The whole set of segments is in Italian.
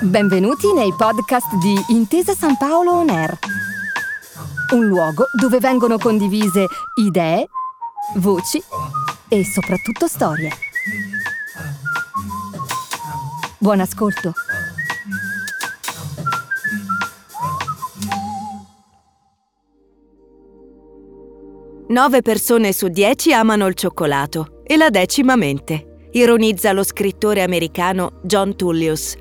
Benvenuti nei podcast di Intesa San Paolo On Air, un luogo dove vengono condivise idee, voci e soprattutto storie. Buon ascolto. Nove persone su dieci amano il cioccolato e la decima mente, ironizza lo scrittore americano John Tullius.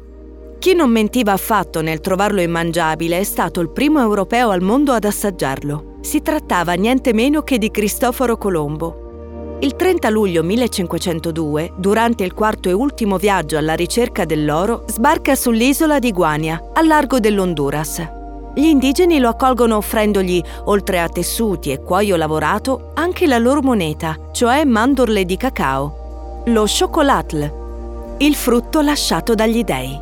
Chi non mentiva affatto nel trovarlo immangiabile è stato il primo europeo al mondo ad assaggiarlo. Si trattava niente meno che di Cristoforo Colombo. Il 30 luglio 1502, durante il quarto e ultimo viaggio alla ricerca dell'oro, sbarca sull'isola di Guania, al largo dell'Honduras. Gli indigeni lo accolgono offrendogli, oltre a tessuti e cuoio lavorato, anche la loro moneta, cioè mandorle di cacao, lo chocolatl, il frutto lasciato dagli dei.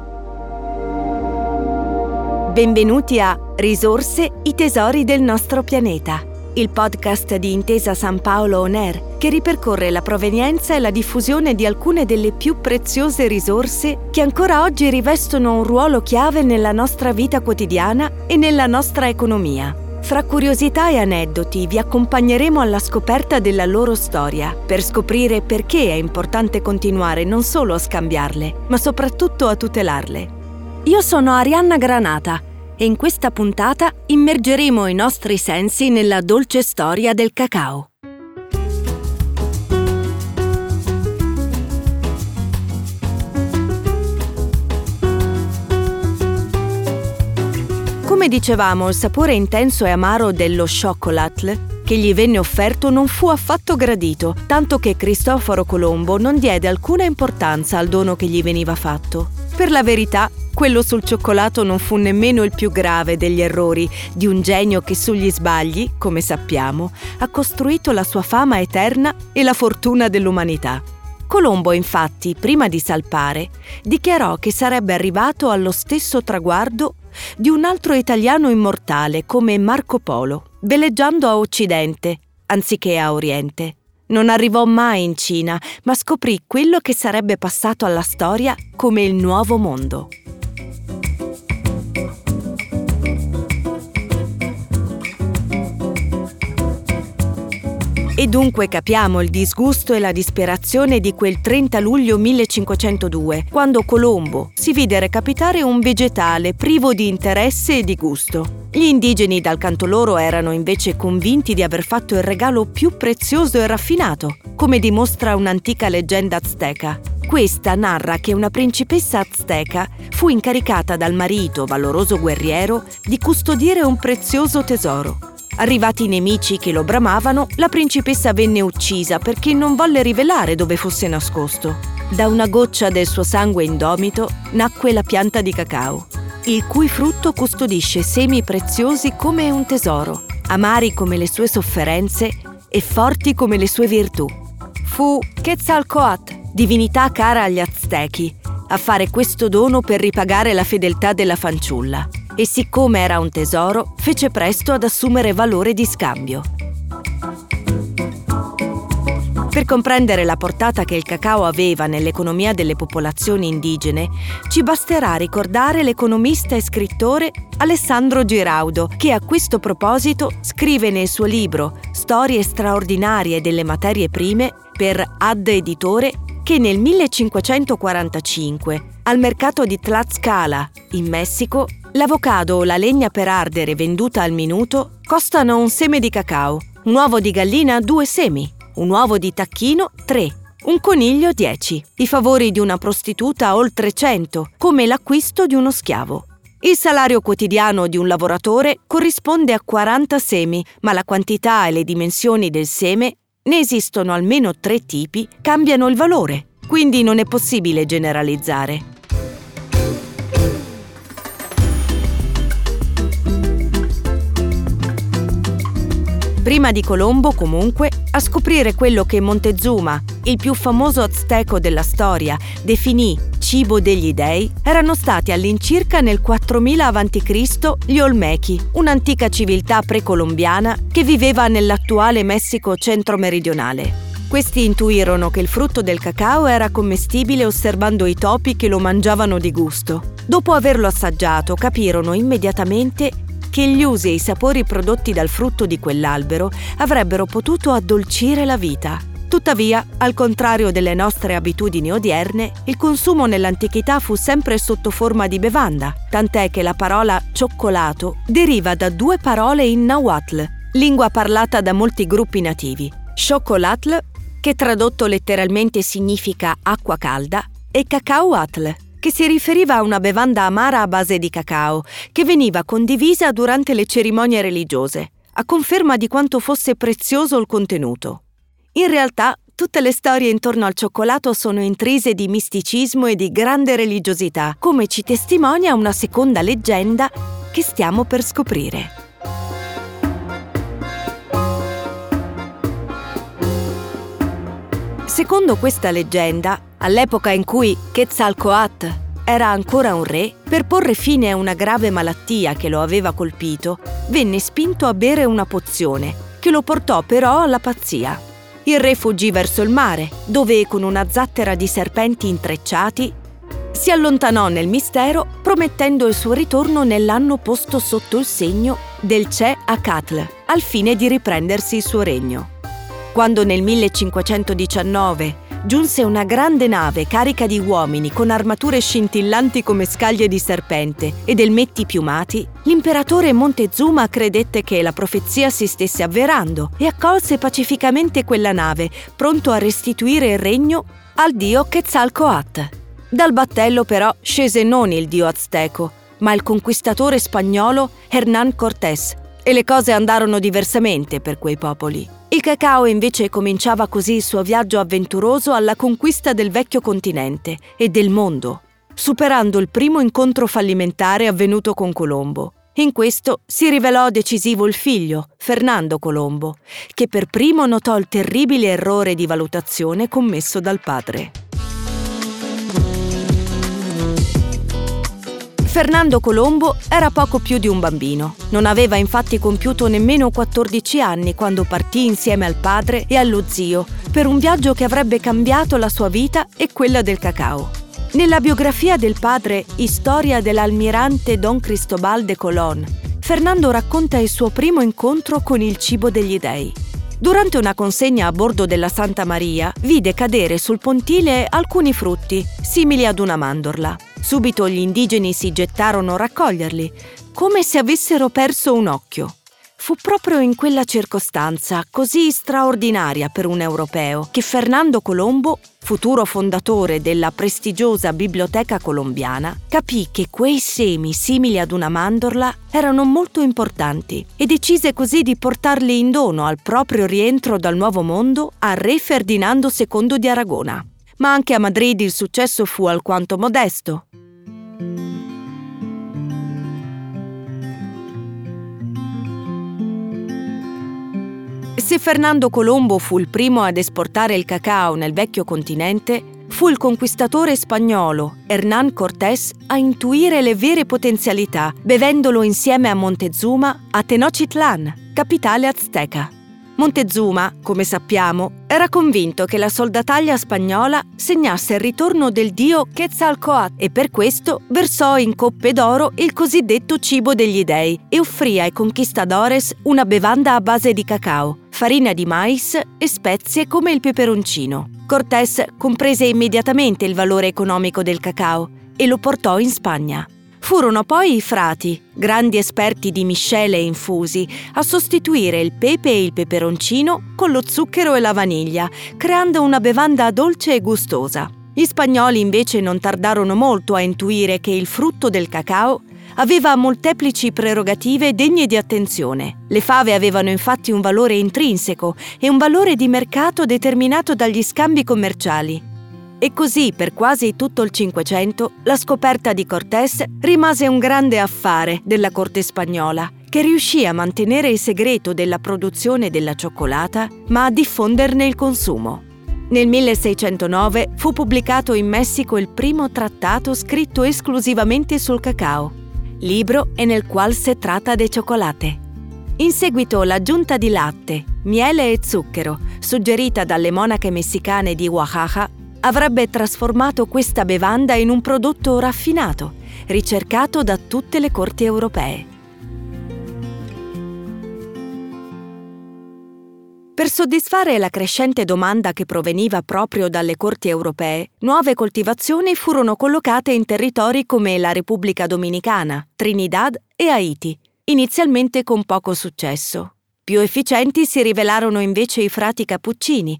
Benvenuti a Risorse, i tesori del nostro pianeta, il podcast di Intesa San Paolo On Air che ripercorre la provenienza e la diffusione di alcune delle più preziose risorse che ancora oggi rivestono un ruolo chiave nella nostra vita quotidiana e nella nostra economia. Fra curiosità e aneddoti vi accompagneremo alla scoperta della loro storia, per scoprire perché è importante continuare non solo a scambiarle, ma soprattutto a tutelarle. Io sono Arianna Granata e in questa puntata immergeremo i nostri sensi nella dolce storia del cacao. Come dicevamo, il sapore intenso e amaro dello chocolatl che gli venne offerto non fu affatto gradito, tanto che Cristoforo Colombo non diede alcuna importanza al dono che gli veniva fatto. Per la verità, quello sul cioccolato non fu nemmeno il più grave degli errori di un genio che sugli sbagli, come sappiamo, ha costruito la sua fama eterna e la fortuna dell'umanità. Colombo, infatti, prima di salpare, dichiarò che sarebbe arrivato allo stesso traguardo di un altro italiano immortale come Marco Polo, veleggiando a Occidente, anziché a Oriente. Non arrivò mai in Cina, ma scoprì quello che sarebbe passato alla storia come il nuovo mondo. E dunque capiamo il disgusto e la disperazione di quel 30 luglio 1502, quando Colombo si vide recapitare un vegetale privo di interesse e di gusto. Gli indigeni dal canto loro erano invece convinti di aver fatto il regalo più prezioso e raffinato, come dimostra un'antica leggenda azteca. Questa narra che una principessa azteca fu incaricata dal marito, valoroso guerriero, di custodire un prezioso tesoro. Arrivati i nemici che lo bramavano, la principessa venne uccisa perché non volle rivelare dove fosse nascosto. Da una goccia del suo sangue indomito nacque la pianta di cacao, il cui frutto custodisce semi preziosi come un tesoro, amari come le sue sofferenze e forti come le sue virtù. Fu Quetzalcoatl, divinità cara agli aztechi, a fare questo dono per ripagare la fedeltà della fanciulla e siccome era un tesoro, fece presto ad assumere valore di scambio. Per comprendere la portata che il cacao aveva nell'economia delle popolazioni indigene, ci basterà ricordare l'economista e scrittore Alessandro Giraudo, che a questo proposito scrive nel suo libro Storie straordinarie delle materie prime per Ad Editore che nel 1545, al mercato di Tlaxcala, in Messico, L'avocado o la legna per ardere venduta al minuto costano un seme di cacao, un uovo di gallina due semi, un uovo di tacchino tre, un coniglio 10, i favori di una prostituta oltre 100, come l'acquisto di uno schiavo. Il salario quotidiano di un lavoratore corrisponde a 40 semi, ma la quantità e le dimensioni del seme, ne esistono almeno tre tipi, cambiano il valore, quindi non è possibile generalizzare. Prima di Colombo, comunque, a scoprire quello che Montezuma, il più famoso azteco della storia, definì cibo degli dei, erano stati all'incirca nel 4000 a.C. gli Olmechi, un'antica civiltà precolombiana che viveva nell'attuale Messico centro-meridionale. Questi intuirono che il frutto del cacao era commestibile osservando i topi che lo mangiavano di gusto. Dopo averlo assaggiato, capirono immediatamente che gli usi e i sapori prodotti dal frutto di quell'albero avrebbero potuto addolcire la vita. Tuttavia, al contrario delle nostre abitudini odierne, il consumo nell'antichità fu sempre sotto forma di bevanda, tant'è che la parola cioccolato deriva da due parole in Nahuatl, lingua parlata da molti gruppi nativi. Chocolatl, che tradotto letteralmente significa acqua calda, e Cacauatl, che si riferiva a una bevanda amara a base di cacao, che veniva condivisa durante le cerimonie religiose, a conferma di quanto fosse prezioso il contenuto. In realtà, tutte le storie intorno al cioccolato sono intrise di misticismo e di grande religiosità, come ci testimonia una seconda leggenda che stiamo per scoprire. Secondo questa leggenda, all'epoca in cui Quetzalcoatl era ancora un re, per porre fine a una grave malattia che lo aveva colpito, venne spinto a bere una pozione, che lo portò però alla pazzia. Il re fuggì verso il mare, dove con una zattera di serpenti intrecciati si allontanò nel mistero promettendo il suo ritorno nell'anno posto sotto il segno del Che Akatl, al fine di riprendersi il suo regno. Quando nel 1519 giunse una grande nave carica di uomini con armature scintillanti come scaglie di serpente ed elmetti piumati, l'imperatore Montezuma credette che la profezia si stesse avverando e accolse pacificamente quella nave, pronto a restituire il regno al dio Quetzalcoatl. Dal battello però scese non il dio azteco, ma il conquistatore spagnolo Hernán Cortés, e le cose andarono diversamente per quei popoli. Il cacao invece cominciava così il suo viaggio avventuroso alla conquista del vecchio continente e del mondo, superando il primo incontro fallimentare avvenuto con Colombo. In questo si rivelò decisivo il figlio, Fernando Colombo, che per primo notò il terribile errore di valutazione commesso dal padre. Fernando Colombo era poco più di un bambino. Non aveva infatti compiuto nemmeno 14 anni quando partì insieme al padre e allo zio per un viaggio che avrebbe cambiato la sua vita e quella del cacao. Nella biografia del padre Storia dell'almirante Don Cristobal de Colón, Fernando racconta il suo primo incontro con il cibo degli dei. Durante una consegna a bordo della Santa Maria, vide cadere sul pontile alcuni frutti, simili ad una mandorla. Subito gli indigeni si gettarono a raccoglierli, come se avessero perso un occhio. Fu proprio in quella circostanza, così straordinaria per un europeo, che Fernando Colombo, futuro fondatore della prestigiosa Biblioteca Colombiana, capì che quei semi simili ad una mandorla erano molto importanti e decise così di portarli in dono al proprio rientro dal Nuovo Mondo a Re Ferdinando II di Aragona ma anche a Madrid il successo fu alquanto modesto. Se Fernando Colombo fu il primo ad esportare il cacao nel vecchio continente, fu il conquistatore spagnolo Hernán Cortés a intuire le vere potenzialità, bevendolo insieme a Montezuma a Tenochtitlan, capitale azteca. Montezuma, come sappiamo, era convinto che la soldataglia spagnola segnasse il ritorno del dio Quetzalcoatl e per questo versò in coppe d'oro il cosiddetto cibo degli dei e offrì ai conquistadores una bevanda a base di cacao, farina di mais e spezie come il peperoncino. Cortés comprese immediatamente il valore economico del cacao e lo portò in Spagna. Furono poi i frati, grandi esperti di miscele e infusi, a sostituire il pepe e il peperoncino con lo zucchero e la vaniglia, creando una bevanda dolce e gustosa. Gli spagnoli invece non tardarono molto a intuire che il frutto del cacao aveva molteplici prerogative degne di attenzione. Le fave avevano infatti un valore intrinseco e un valore di mercato determinato dagli scambi commerciali. E così per quasi tutto il Cinquecento la scoperta di Cortés rimase un grande affare della corte spagnola, che riuscì a mantenere il segreto della produzione della cioccolata, ma a diffonderne il consumo. Nel 1609 fu pubblicato in Messico il primo trattato scritto esclusivamente sul cacao, libro e nel qual si tratta di cioccolate. In seguito l'aggiunta di latte, miele e zucchero, suggerita dalle monache messicane di Oaxaca, avrebbe trasformato questa bevanda in un prodotto raffinato, ricercato da tutte le corti europee. Per soddisfare la crescente domanda che proveniva proprio dalle corti europee, nuove coltivazioni furono collocate in territori come la Repubblica Dominicana, Trinidad e Haiti, inizialmente con poco successo. Più efficienti si rivelarono invece i frati cappuccini,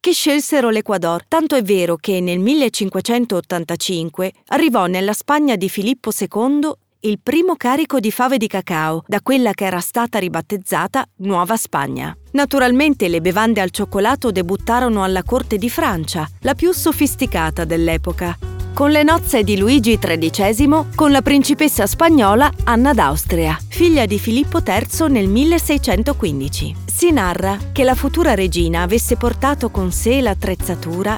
che scelsero l'Ecuador, tanto è vero che nel 1585 arrivò nella Spagna di Filippo II il primo carico di fave di cacao da quella che era stata ribattezzata Nuova Spagna. Naturalmente le bevande al cioccolato debuttarono alla corte di Francia, la più sofisticata dell'epoca, con le nozze di Luigi XIII con la principessa spagnola Anna d'Austria, figlia di Filippo III nel 1615. Si narra che la futura regina avesse portato con sé l'attrezzatura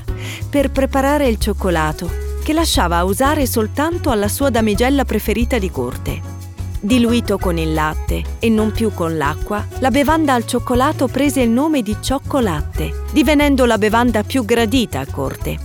per preparare il cioccolato che lasciava usare soltanto alla sua damigella preferita di corte. Diluito con il latte e non più con l'acqua, la bevanda al cioccolato prese il nome di cioccolatte, divenendo la bevanda più gradita a corte.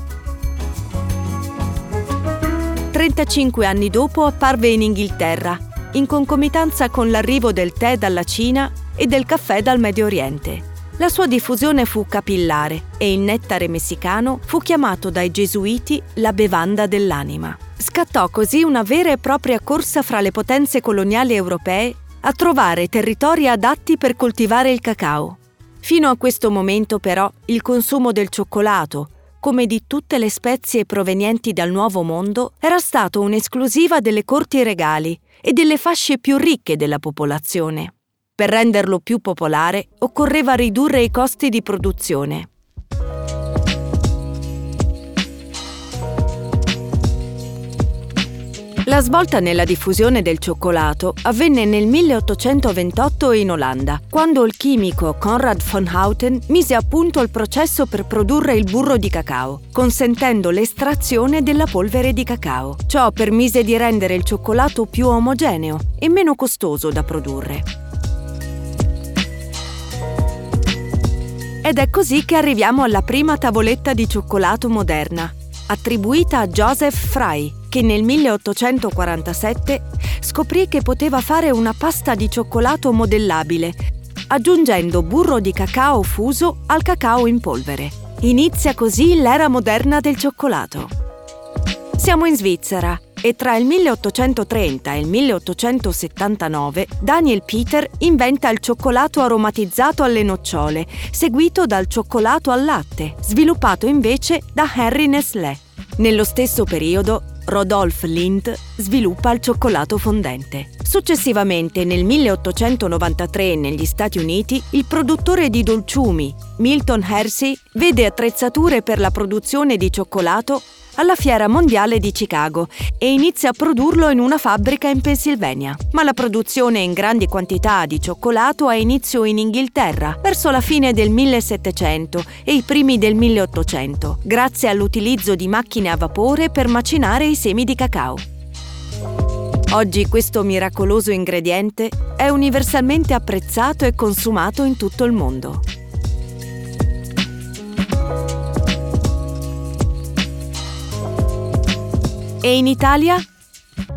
35 anni dopo apparve in Inghilterra, in concomitanza con l'arrivo del tè dalla Cina e del caffè dal Medio Oriente. La sua diffusione fu capillare e il nettare messicano fu chiamato dai gesuiti la bevanda dell'anima. Scattò così una vera e propria corsa fra le potenze coloniali europee a trovare territori adatti per coltivare il cacao. Fino a questo momento però il consumo del cioccolato, come di tutte le spezie provenienti dal Nuovo Mondo, era stato un'esclusiva delle corti regali e delle fasce più ricche della popolazione. Per renderlo più popolare occorreva ridurre i costi di produzione. La svolta nella diffusione del cioccolato avvenne nel 1828 in Olanda, quando il chimico Conrad von Houten mise a punto il processo per produrre il burro di cacao, consentendo l'estrazione della polvere di cacao. Ciò permise di rendere il cioccolato più omogeneo e meno costoso da produrre. Ed è così che arriviamo alla prima tavoletta di cioccolato moderna, attribuita a Joseph Fry, che nel 1847 scoprì che poteva fare una pasta di cioccolato modellabile, aggiungendo burro di cacao fuso al cacao in polvere. Inizia così l'era moderna del cioccolato. Siamo in Svizzera e tra il 1830 e il 1879 Daniel Peter inventa il cioccolato aromatizzato alle nocciole, seguito dal cioccolato al latte, sviluppato invece da Henry Nestlé. Nello stesso periodo Rodolphe Lindt sviluppa il cioccolato fondente. Successivamente, nel 1893 negli Stati Uniti, il produttore di dolciumi, Milton Hersey, vede attrezzature per la produzione di cioccolato alla Fiera Mondiale di Chicago e inizia a produrlo in una fabbrica in Pennsylvania. Ma la produzione in grandi quantità di cioccolato ha inizio in Inghilterra verso la fine del 1700 e i primi del 1800, grazie all'utilizzo di macchine a vapore per macinare i semi di cacao. Oggi questo miracoloso ingrediente è universalmente apprezzato e consumato in tutto il mondo. E in Italia?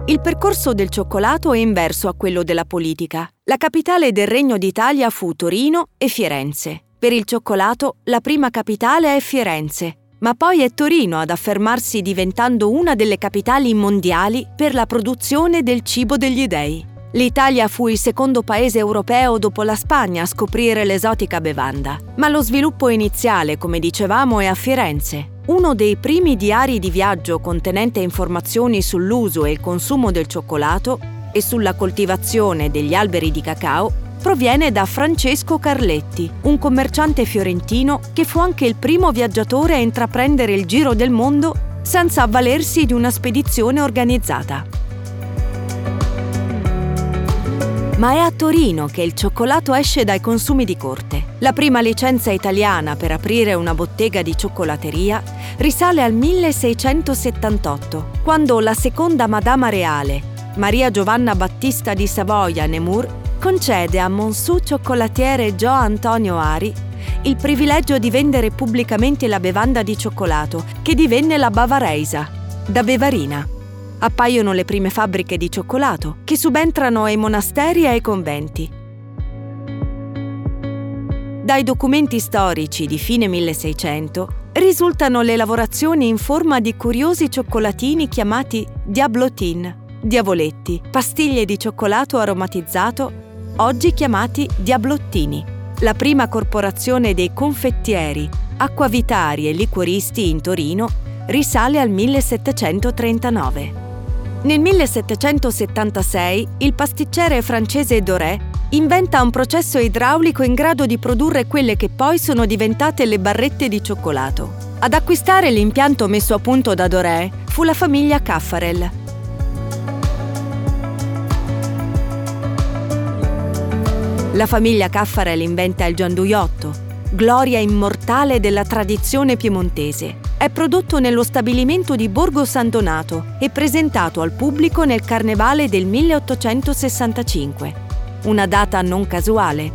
Il percorso del cioccolato è inverso a quello della politica. La capitale del Regno d'Italia fu Torino e Firenze. Per il cioccolato la prima capitale è Firenze, ma poi è Torino ad affermarsi diventando una delle capitali mondiali per la produzione del cibo degli dei. L'Italia fu il secondo paese europeo dopo la Spagna a scoprire l'esotica bevanda, ma lo sviluppo iniziale, come dicevamo, è a Firenze. Uno dei primi diari di viaggio contenente informazioni sull'uso e il consumo del cioccolato e sulla coltivazione degli alberi di cacao proviene da Francesco Carletti, un commerciante fiorentino che fu anche il primo viaggiatore a intraprendere il giro del mondo senza avvalersi di una spedizione organizzata. Ma è a Torino che il cioccolato esce dai consumi di corte. La prima licenza italiana per aprire una bottega di cioccolateria risale al 1678, quando la seconda Madama Reale, Maria Giovanna Battista di Savoia Nemur, concede a Monsù Cioccolatiere Gio Antonio Ari il privilegio di vendere pubblicamente la bevanda di cioccolato, che divenne la Bavareisa, da Bevarina. Appaiono le prime fabbriche di cioccolato, che subentrano ai monasteri e ai conventi. Dai documenti storici di fine 1600 risultano le lavorazioni in forma di curiosi cioccolatini chiamati diablotin, diavoletti, pastiglie di cioccolato aromatizzato, oggi chiamati diablottini la prima corporazione dei confettieri, acquavitari e liquoristi in Torino risale al 1739. Nel 1776 il pasticcere francese Doré inventa un processo idraulico in grado di produrre quelle che poi sono diventate le barrette di cioccolato. Ad acquistare l'impianto messo a punto da Doré fu la famiglia Caffarel, La famiglia Caffarel inventa il gianduiotto, gloria immortale della tradizione piemontese. È prodotto nello stabilimento di Borgo San Donato e presentato al pubblico nel Carnevale del 1865. Una data non casuale.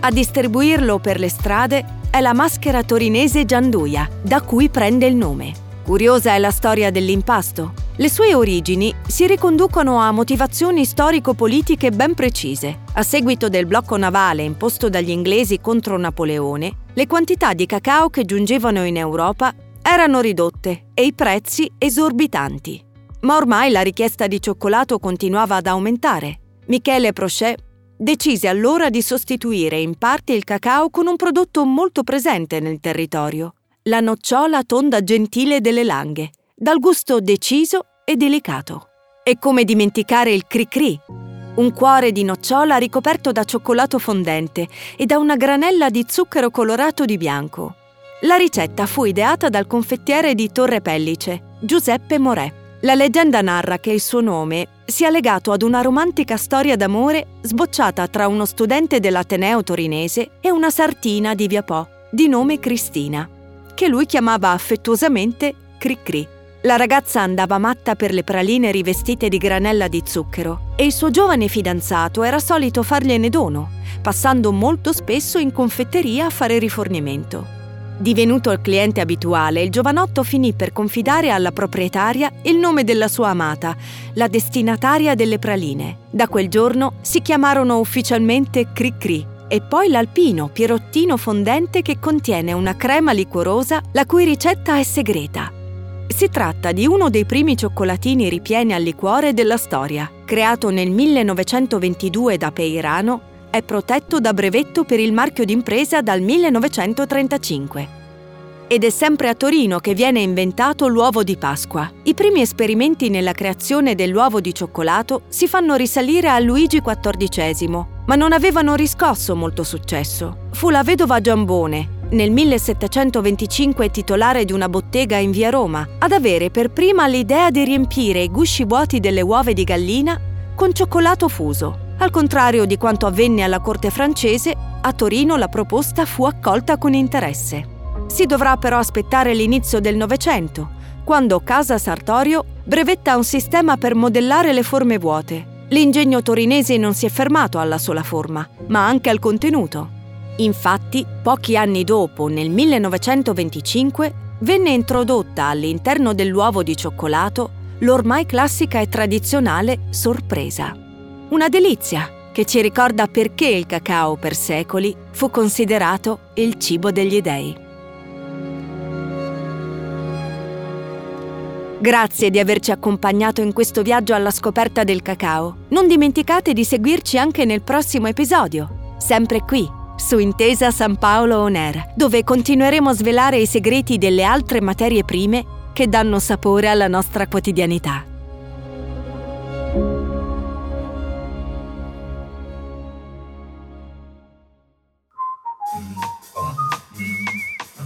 A distribuirlo per le strade è la maschera torinese Gianduia, da cui prende il nome. Curiosa è la storia dell'impasto. Le sue origini si riconducono a motivazioni storico-politiche ben precise. A seguito del blocco navale imposto dagli inglesi contro Napoleone, le quantità di cacao che giungevano in Europa erano ridotte e i prezzi esorbitanti. Ma ormai la richiesta di cioccolato continuava ad aumentare. Michele Prochet decise allora di sostituire in parte il cacao con un prodotto molto presente nel territorio, la nocciola tonda gentile delle Langhe, dal gusto deciso e delicato. E come dimenticare il cri-cri, un cuore di nocciola ricoperto da cioccolato fondente e da una granella di zucchero colorato di bianco. La ricetta fu ideata dal confettiere di Torre Pellice, Giuseppe Morè. La leggenda narra che il suo nome sia legato ad una romantica storia d'amore sbocciata tra uno studente dell'Ateneo torinese e una sartina di Via Po, di nome Cristina, che lui chiamava affettuosamente Cri-Cri. La ragazza andava matta per le praline rivestite di granella di zucchero e il suo giovane fidanzato era solito fargliene dono, passando molto spesso in confetteria a fare rifornimento. Divenuto il cliente abituale, il giovanotto finì per confidare alla proprietaria il nome della sua amata, la destinataria delle praline. Da quel giorno si chiamarono ufficialmente Cri Cri e poi l'alpino pierottino fondente che contiene una crema liquorosa la cui ricetta è segreta. Si tratta di uno dei primi cioccolatini ripieni al liquore della storia. Creato nel 1922 da Peirano, è protetto da brevetto per il marchio d'impresa dal 1935. Ed è sempre a Torino che viene inventato l'uovo di Pasqua. I primi esperimenti nella creazione dell'uovo di cioccolato si fanno risalire a Luigi XIV, ma non avevano riscosso molto successo. Fu la vedova Giambone, nel 1725 titolare di una bottega in via Roma, ad avere per prima l'idea di riempire i gusci vuoti delle uova di gallina con cioccolato fuso. Al contrario di quanto avvenne alla corte francese, a Torino la proposta fu accolta con interesse. Si dovrà però aspettare l'inizio del Novecento, quando Casa Sartorio brevetta un sistema per modellare le forme vuote. L'ingegno torinese non si è fermato alla sola forma, ma anche al contenuto. Infatti, pochi anni dopo, nel 1925, venne introdotta all'interno dell'uovo di cioccolato l'ormai classica e tradizionale sorpresa. Una delizia che ci ricorda perché il cacao per secoli fu considerato il cibo degli dei. Grazie di averci accompagnato in questo viaggio alla scoperta del cacao. Non dimenticate di seguirci anche nel prossimo episodio, sempre qui su Intesa San Paolo On Air, dove continueremo a svelare i segreti delle altre materie prime che danno sapore alla nostra quotidianità.